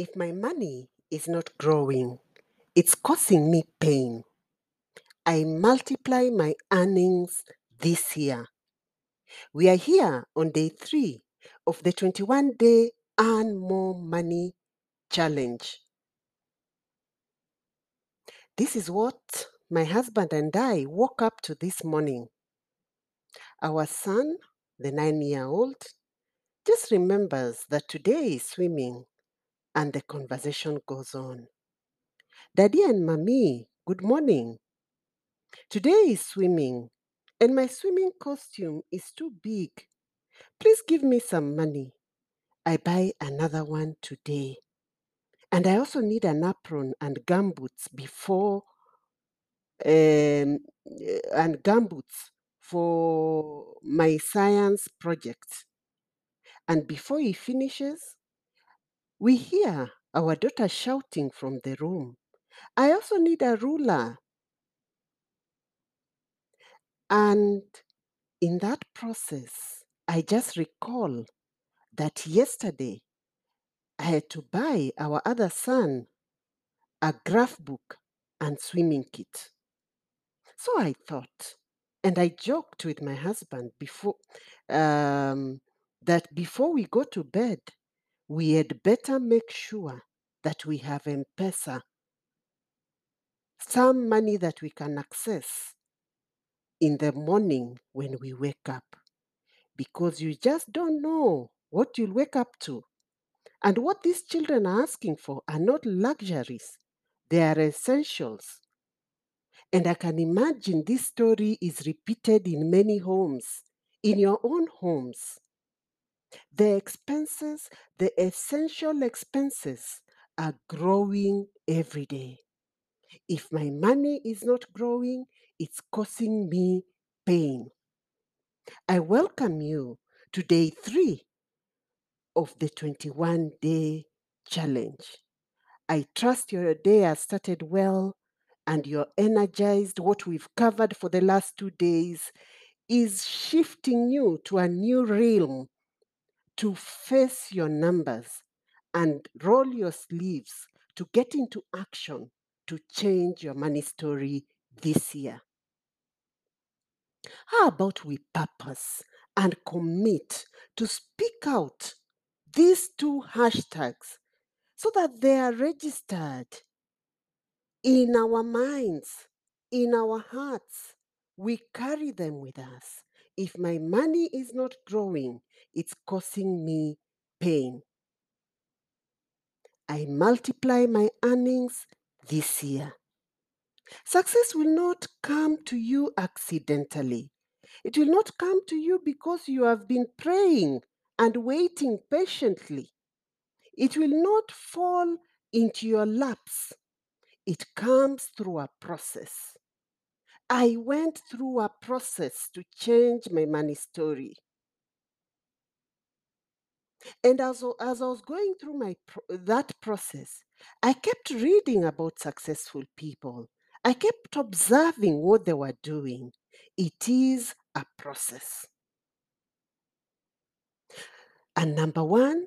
If my money is not growing, it's causing me pain. I multiply my earnings this year. We are here on day three of the 21 day Earn More Money Challenge. This is what my husband and I woke up to this morning. Our son, the nine year old, just remembers that today is swimming and the conversation goes on. Daddy and Mommy, good morning. Today is swimming and my swimming costume is too big. Please give me some money. I buy another one today. And I also need an apron and gumboots before um, and gumboots for my science project. And before he finishes, we hear our daughter shouting from the room. I also need a ruler. And in that process, I just recall that yesterday I had to buy our other son a graph book and swimming kit. So I thought, and I joked with my husband before um, that before we go to bed, we had better make sure that we have M-Pesa, some money that we can access in the morning when we wake up, because you just don't know what you'll wake up to. And what these children are asking for are not luxuries, they are essentials. And I can imagine this story is repeated in many homes, in your own homes. The expenses, the essential expenses, are growing every day. If my money is not growing, it's causing me pain. I welcome you to day three of the 21 day challenge. I trust your day has started well and you're energized. What we've covered for the last two days is shifting you to a new realm to face your numbers and roll your sleeves to get into action to change your money story this year. How about we purpose and commit to speak out these two hashtags so that they are registered in our minds, in our hearts. We carry them with us. If my money is not growing, it's causing me pain. I multiply my earnings this year. Success will not come to you accidentally. It will not come to you because you have been praying and waiting patiently. It will not fall into your laps. It comes through a process. I went through a process to change my money story. And as, as I was going through my that process, I kept reading about successful people. I kept observing what they were doing. It is a process. And number one,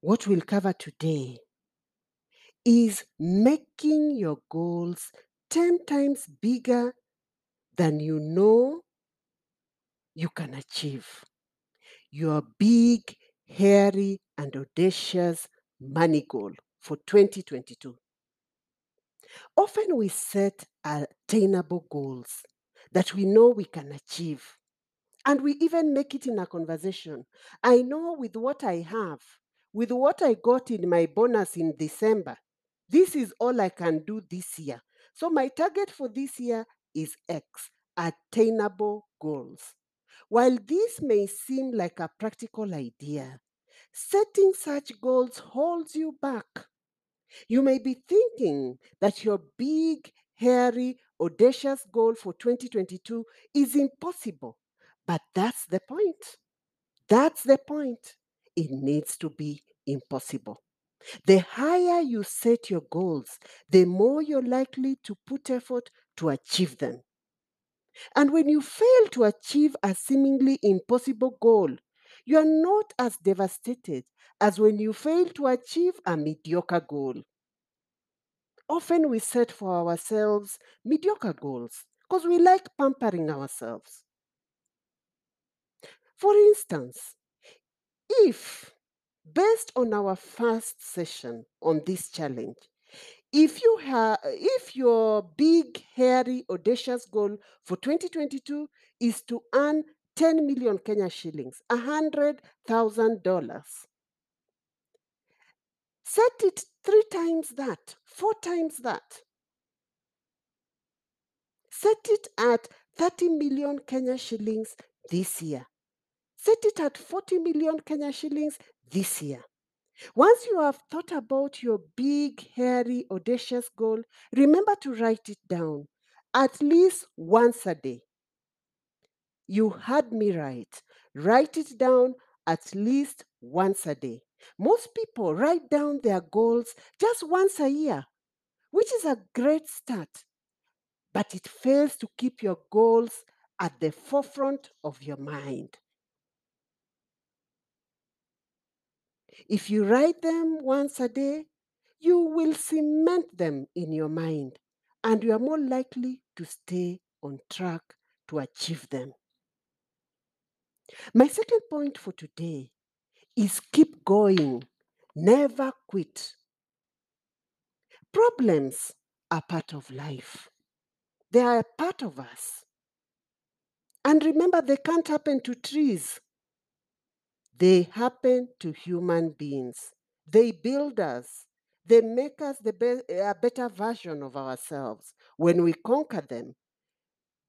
what we'll cover today is making your goals 10 times bigger than you know you can achieve. Your big, hairy, and audacious money goal for 2022. Often we set attainable goals that we know we can achieve. And we even make it in a conversation. I know with what I have, with what I got in my bonus in December, this is all I can do this year. So my target for this year is X, attainable goals. While this may seem like a practical idea, setting such goals holds you back. You may be thinking that your big, hairy, audacious goal for 2022 is impossible, but that's the point. That's the point. It needs to be impossible. The higher you set your goals, the more you're likely to put effort to achieve them. And when you fail to achieve a seemingly impossible goal, you are not as devastated as when you fail to achieve a mediocre goal. Often we set for ourselves mediocre goals because we like pampering ourselves. For instance, if based on our first session on this challenge, if you have if your big hairy audacious goal for 2022 is to earn 10 million Kenya shillings, a hundred thousand dollars, set it three times that, four times that. Set it at 30 million Kenya shillings this year. Set it at 40 million Kenya shillings this year. Once you have thought about your big, hairy, audacious goal, remember to write it down at least once a day. You heard me right. Write it down at least once a day. Most people write down their goals just once a year, which is a great start, but it fails to keep your goals at the forefront of your mind. If you write them once a day, you will cement them in your mind and you are more likely to stay on track to achieve them. My second point for today is keep going, never quit. Problems are part of life, they are a part of us. And remember, they can't happen to trees, they happen to human beings. They build us, they make us the be- a better version of ourselves when we conquer them.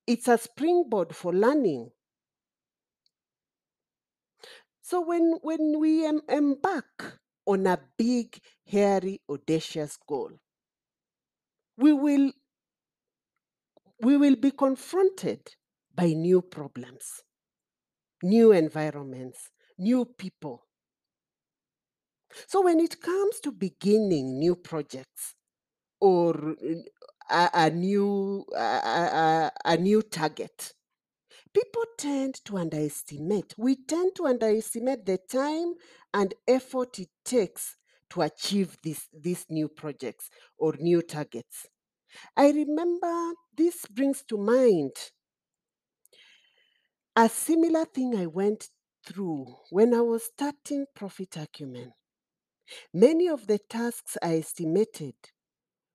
It's a springboard for learning. So when, when we em- embark on a big, hairy, audacious goal, we will we will be confronted by new problems, new environments, new people. So when it comes to beginning new projects or a, a new a, a, a new target, people tend to underestimate. We tend to underestimate the time and effort it takes to achieve this, these new projects or new targets. I remember this brings to mind a similar thing I went through when I was starting Profit Acumen. Many of the tasks I estimated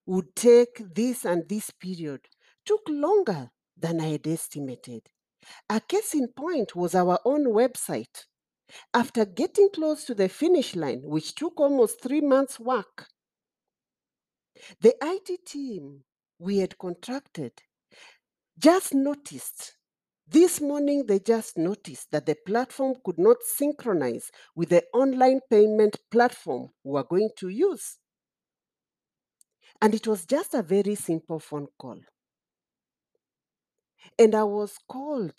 would take this and this period took longer than I had estimated. A case in point was our own website. After getting close to the finish line, which took almost three months' work, the IT team we had contracted just noticed. This morning, they just noticed that the platform could not synchronize with the online payment platform we are going to use. And it was just a very simple phone call. And I was called.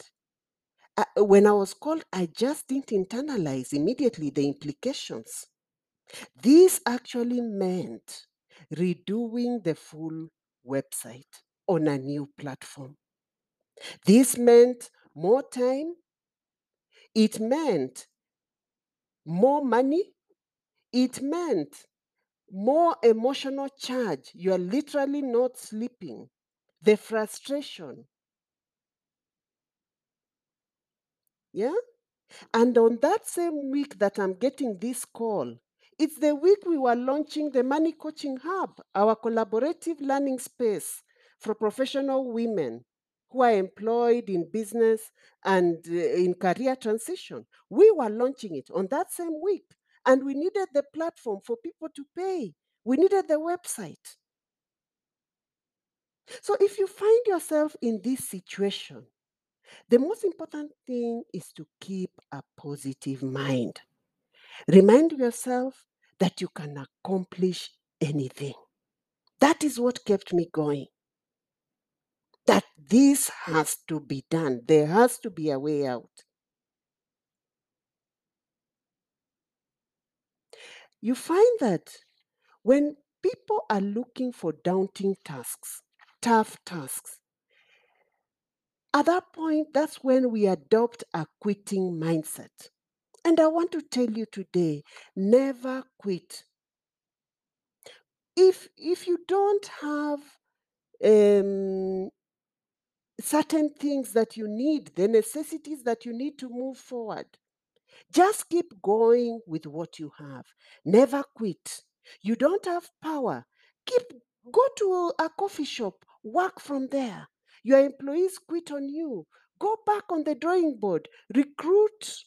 Uh, when I was called, I just didn't internalize immediately the implications. This actually meant redoing the full website on a new platform. This meant more time, it meant more money, it meant more emotional charge. You are literally not sleeping. The frustration. Yeah? And on that same week that I'm getting this call, it's the week we were launching the Money Coaching Hub, our collaborative learning space for professional women who are employed in business and uh, in career transition. We were launching it on that same week, and we needed the platform for people to pay. We needed the website. So if you find yourself in this situation, the most important thing is to keep a positive mind. Remind yourself that you can accomplish anything. That is what kept me going. That this has to be done. There has to be a way out. You find that when people are looking for daunting tasks, tough tasks, at that point, that's when we adopt a quitting mindset. And I want to tell you today never quit. If, if you don't have um, certain things that you need, the necessities that you need to move forward, just keep going with what you have. Never quit. You don't have power. Keep go to a coffee shop, work from there. Your employees quit on you. Go back on the drawing board. Recruit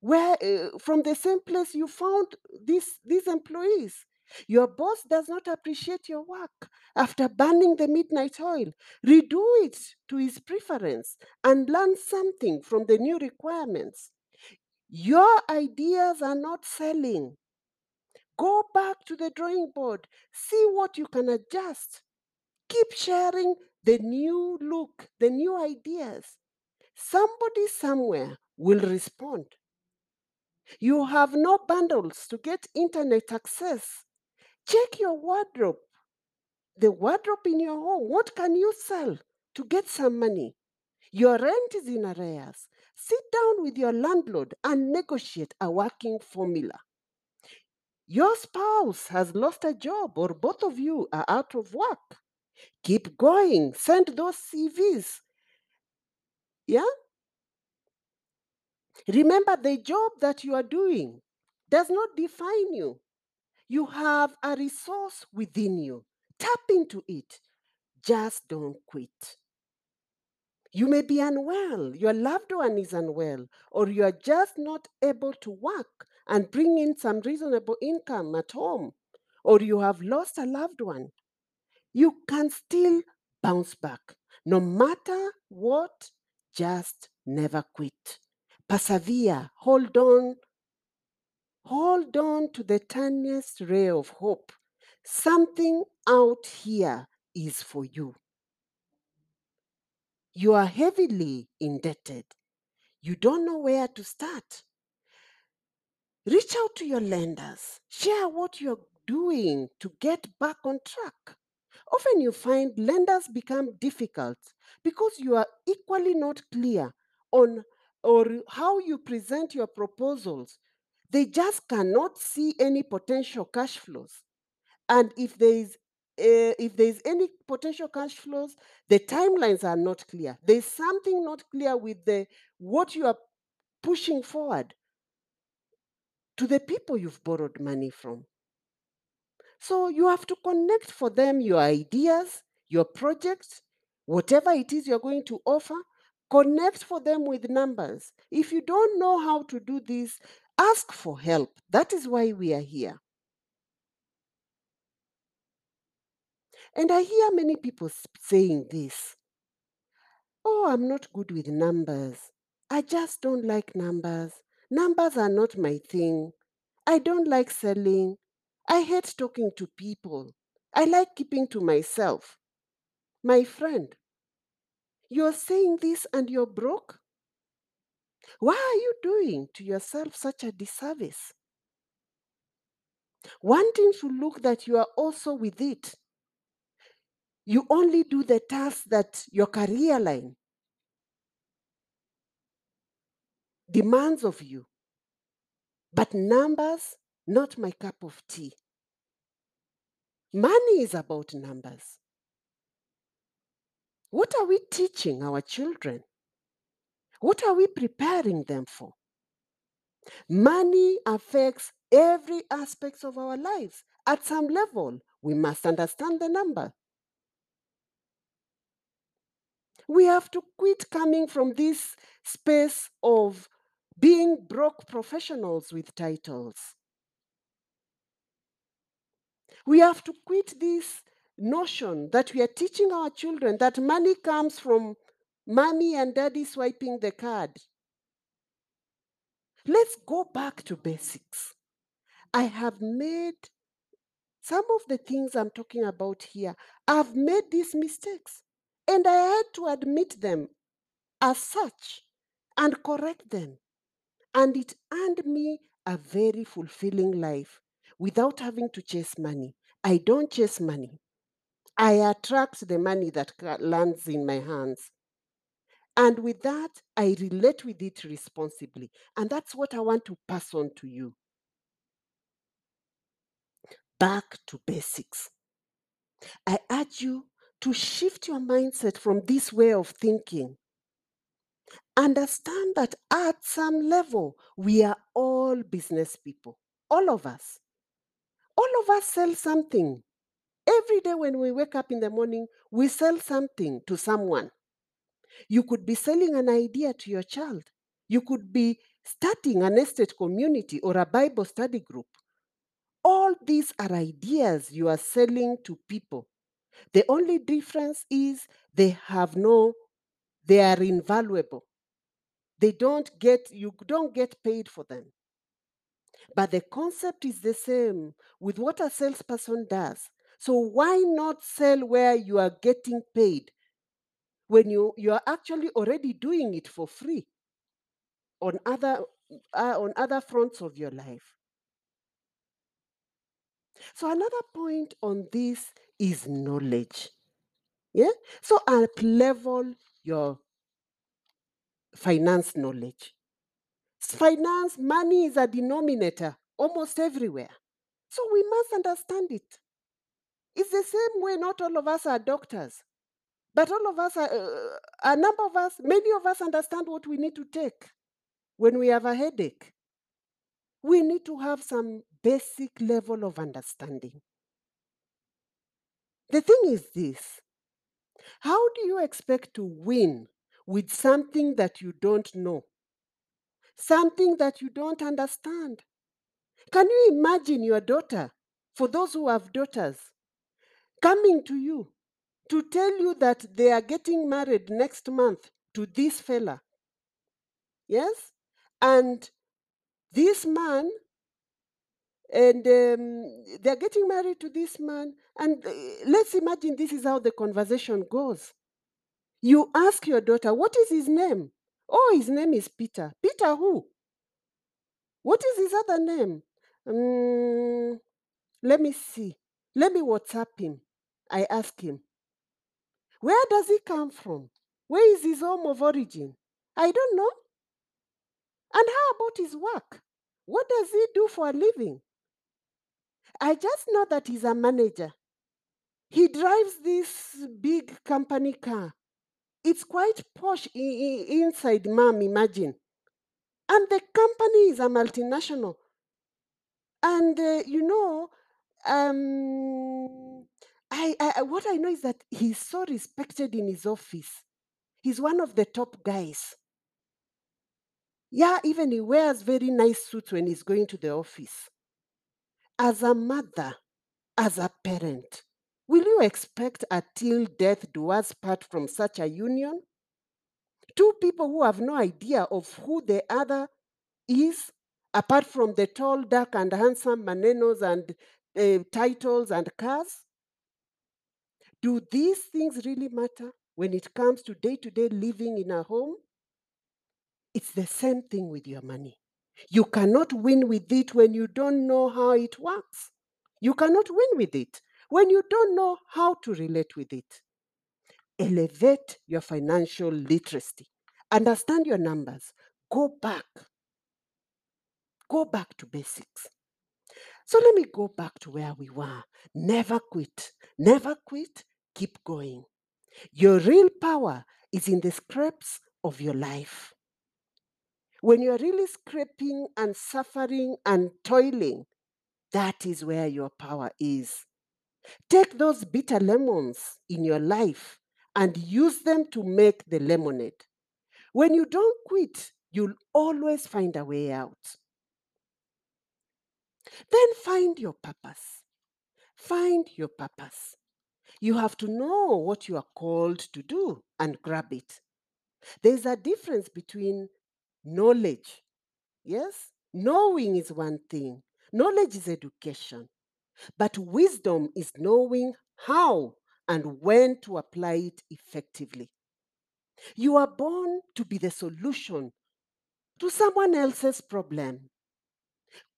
where uh, from the same place you found these these employees. Your boss does not appreciate your work. After burning the midnight oil, redo it to his preference and learn something from the new requirements. Your ideas are not selling. Go back to the drawing board, see what you can adjust. Keep sharing the new look, the new ideas. Somebody somewhere will respond. You have no bundles to get internet access. Check your wardrobe, the wardrobe in your home. What can you sell to get some money? Your rent is in arrears. Sit down with your landlord and negotiate a working formula. Your spouse has lost a job, or both of you are out of work. Keep going. Send those CVs. Yeah? Remember, the job that you are doing does not define you. You have a resource within you. Tap into it. Just don't quit. You may be unwell, your loved one is unwell, or you are just not able to work and bring in some reasonable income at home, or you have lost a loved one. You can still bounce back. No matter what, just never quit. Persevere, hold on, hold on to the tiniest ray of hope. Something out here is for you. You are heavily indebted. You don't know where to start. Reach out to your lenders. Share what you're doing to get back on track. Often you find lenders become difficult because you are equally not clear on or how you present your proposals. They just cannot see any potential cash flows. And if there is uh, if there is any potential cash flows, the timelines are not clear. There's something not clear with the what you are pushing forward to the people you've borrowed money from. So you have to connect for them your ideas, your projects, whatever it is you're going to offer. Connect for them with numbers. If you don't know how to do this, ask for help. That is why we are here. And I hear many people saying this Oh, I'm not good with numbers. I just don't like numbers. Numbers are not my thing. I don't like selling. I hate talking to people. I like keeping to myself. My friend, you're saying this and you're broke? Why are you doing to yourself such a disservice? Wanting to look that you are also with it. You only do the tasks that your career line demands of you. But numbers, not my cup of tea. Money is about numbers. What are we teaching our children? What are we preparing them for? Money affects every aspect of our lives. At some level, we must understand the number. We have to quit coming from this space of being broke professionals with titles. We have to quit this notion that we are teaching our children that money comes from mommy and daddy swiping the card. Let's go back to basics. I have made some of the things I'm talking about here, I've made these mistakes and I had to admit them as such and correct them. And it earned me a very fulfilling life without having to chase money. I don't chase money. I attract the money that lands in my hands. And with that, I relate with it responsibly. And that's what I want to pass on to you. Back to basics. I urge you to shift your mindset from this way of thinking. Understand that at some level, we are all business people, all of us. All of us sell something. Every day when we wake up in the morning, we sell something to someone. You could be selling an idea to your child. You could be starting an estate community or a Bible study group. All these are ideas you are selling to people. The only difference is they have no, they are invaluable. They don't get, you don't get paid for them. But the concept is the same with what a salesperson does. So why not sell where you are getting paid when you, you are actually already doing it for free on other uh, on other fronts of your life? So another point on this is knowledge. Yeah. So up level your finance knowledge. Finance, money is a denominator almost everywhere. So we must understand it. It's the same way not all of us are doctors, but all of us are, uh, a number of us, many of us understand what we need to take when we have a headache. We need to have some basic level of understanding. The thing is this how do you expect to win with something that you don't know? Something that you don't understand? Can you imagine your daughter, for those who have daughters, coming to you to tell you that they are getting married next month to this fella? Yes? And this man, and um, they're getting married to this man, and uh, let's imagine this is how the conversation goes. You ask your daughter, What is his name? Oh, his name is Peter. Peter who? What is his other name? Mm, let me see. Let me WhatsApp him. I ask him. Where does he come from? Where is his home of origin? I don't know. And how about his work? What does he do for a living? I just know that he's a manager. He drives this big company car. It's quite posh inside, mom, imagine. And the company is a multinational. And uh, you know, um, I, I what I know is that he's so respected in his office. He's one of the top guys. Yeah, even he wears very nice suits when he's going to the office. As a mother, as a parent, will you expect a till death do us part from such a union? Two people who have no idea of who the other is, apart from the tall, dark, and handsome manenos and uh, titles and cars? Do these things really matter when it comes to day to day living in a home? It's the same thing with your money. You cannot win with it when you don't know how it works. You cannot win with it when you don't know how to relate with it. Elevate your financial literacy. Understand your numbers. Go back. Go back to basics. So let me go back to where we were. Never quit. Never quit. Keep going. Your real power is in the scraps of your life. When you're really scraping and suffering and toiling, that is where your power is. Take those bitter lemons in your life and use them to make the lemonade. When you don't quit, you'll always find a way out. Then find your purpose. Find your purpose. You have to know what you are called to do and grab it. There's a difference between knowledge. Yes? Knowing is one thing, knowledge is education. But wisdom is knowing how and when to apply it effectively. You are born to be the solution to someone else's problem.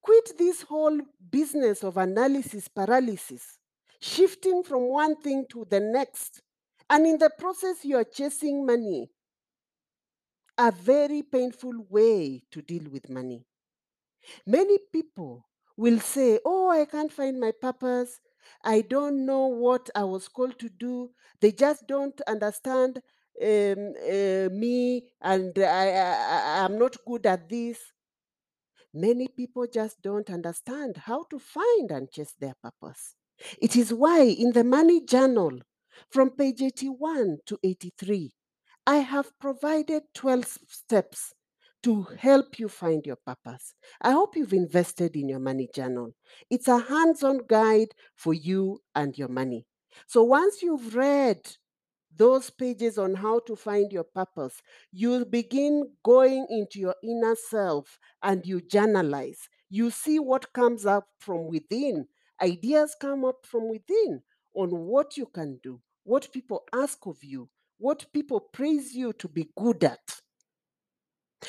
Quit this whole business of analysis paralysis, shifting from one thing to the next. And in the process, you are chasing money. a very painful way to deal with money. Many people will say, Oh, I can't find my purpose. I don't know what I was called to do. They just don't understand um, uh, me, and I, I, I'm not good at this. Many people just don't understand how to find and chase their purpose. It is why in the Money Journal, from page 81 to 83, I have provided 12 steps to help you find your purpose. I hope you've invested in your money journal. It's a hands on guide for you and your money. So once you've read those pages on how to find your purpose, you begin going into your inner self and you journalize. You see what comes up from within. Ideas come up from within on what you can do, what people ask of you, what people praise you to be good at.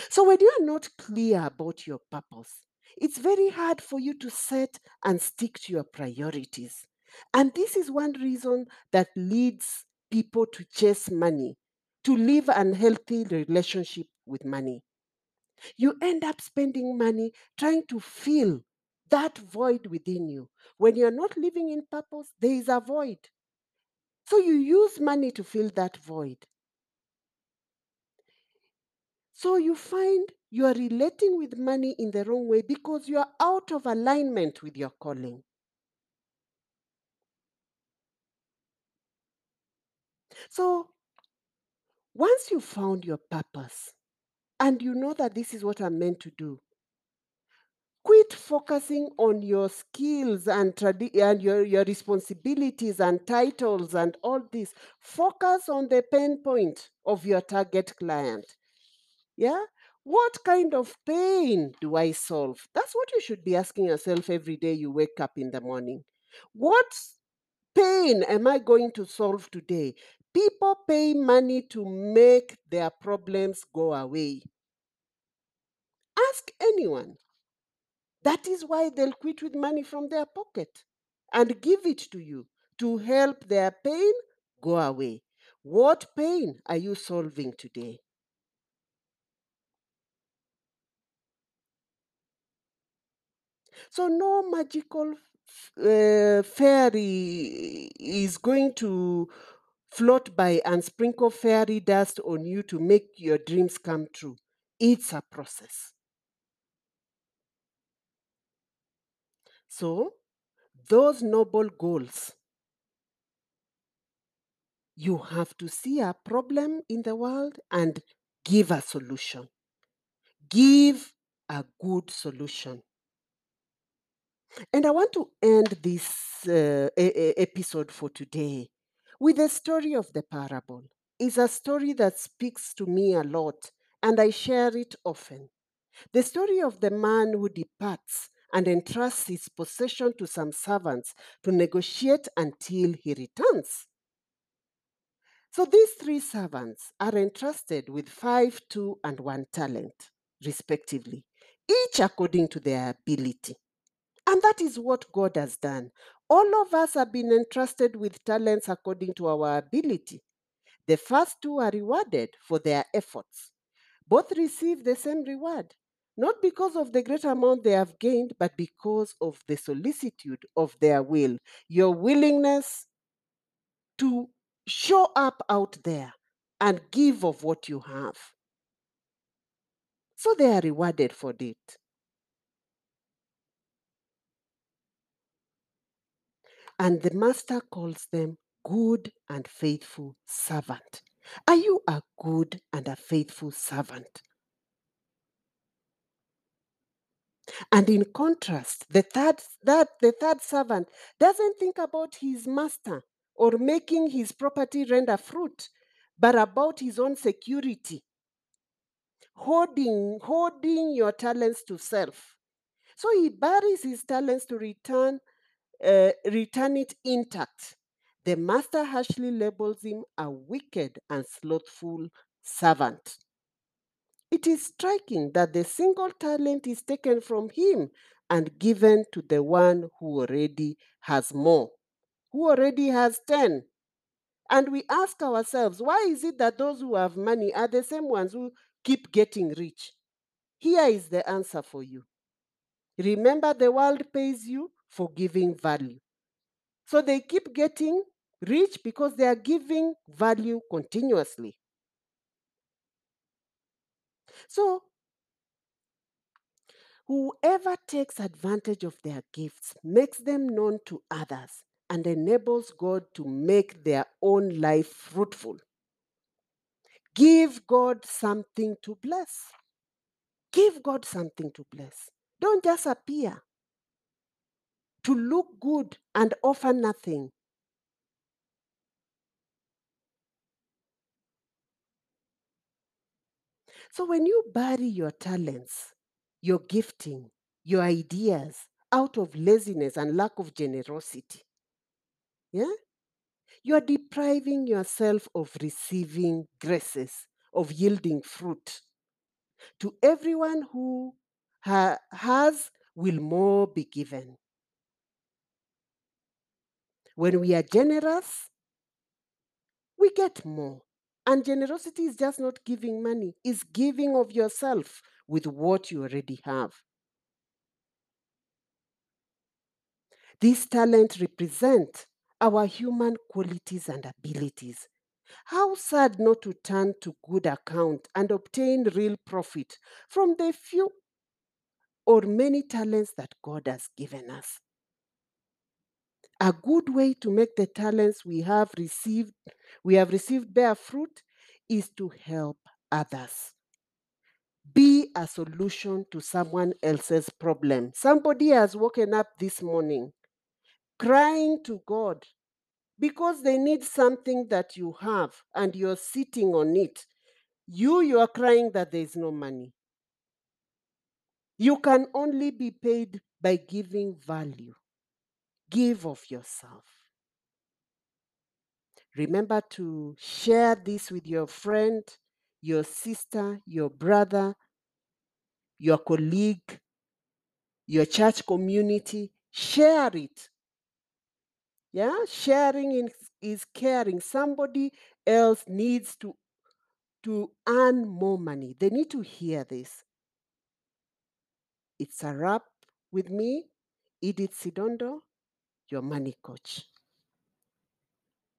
So, when you are not clear about your purpose, it's very hard for you to set and stick to your priorities. And this is one reason that leads people to chase money, to live unhealthy relationship with money. You end up spending money trying to fill that void within you. When you're not living in purpose, there is a void. So you use money to fill that void. So you find you are relating with money in the wrong way because you are out of alignment with your calling. So once you found your purpose and you know that this is what I'm meant to do, quit focusing on your skills and, tradi- and your, your responsibilities and titles and all this. Focus on the pain point of your target client. Yeah? What kind of pain do I solve? That's what you should be asking yourself every day you wake up in the morning. What pain am I going to solve today? People pay money to make their problems go away. Ask anyone. That is why they'll quit with money from their pocket and give it to you to help their pain go away. What pain are you solving today? So no magical uh, fairy is going to float by and sprinkle fairy dust on you to make your dreams come true. It's a process. So, those noble goals, you have to see a problem in the world and give a solution. Give a good solution. And I want to end this uh, e- e- episode for today with a story of the parable. It's a story that speaks to me a lot, and I share it often. The story of the man who departs and entrusts his possession to some servants to negotiate until he returns. So these three servants are entrusted with five, two, and one talent, respectively, each according to their ability. And that is what God has done. All of us have been entrusted with talents according to our ability. The first two are rewarded for their efforts. Both receive the same reward, not because of the great amount they have gained, but because of the solicitude of their will, your willingness to show up out there and give of what you have. So they are rewarded for it. And the master calls them good and faithful servant. Are you a good and a faithful servant? And in contrast, the third that the third servant doesn't think about his master or making his property render fruit, but about his own security. Hoarding, hoarding your talents to self. So he buries his talents to return, uh, return it intact. The master harshly labels him a wicked and slothful servant. It is striking that the single talent is taken from him and given to the one who already has more, who already has 10. And we ask ourselves, why is it that those who have money are the same ones who keep getting rich? Here is the answer for you. Remember, the world pays you for giving value. So they keep getting rich because they are giving value continuously. So, whoever takes advantage of their gifts makes them known to others and enables God to make their own life fruitful. Give God something to bless. Give God something to bless. Don't just appear to look good and offer nothing. So when you bury your talents, your gifting, your ideas out of laziness and lack of generosity, yeah, you are depriving yourself of receiving graces, of yielding fruit. To everyone who ha- has, will more be given. When we are generous, we get more. And generosity is just not giving money, it's giving of yourself with what you already have. These talents represent our human qualities and abilities. How sad not to turn to good account and obtain real profit from the few or many talents that God has given us. A good way to make the talents we have received we have received bear fruit is to help others. Be a solution to someone else's problem. Somebody has woken up this morning crying to God because they need something that you have and you're sitting on it. You, you are crying that there is no money. You can only be paid by giving value. Give of yourself. Remember to share this with your friend, your sister, your brother, your colleague, your church community. Share it. Yeah, sharing is, caring. Somebody else needs to to earn more money. They need to hear this. It's a wrap with me, Edith Sidondo, your money coach.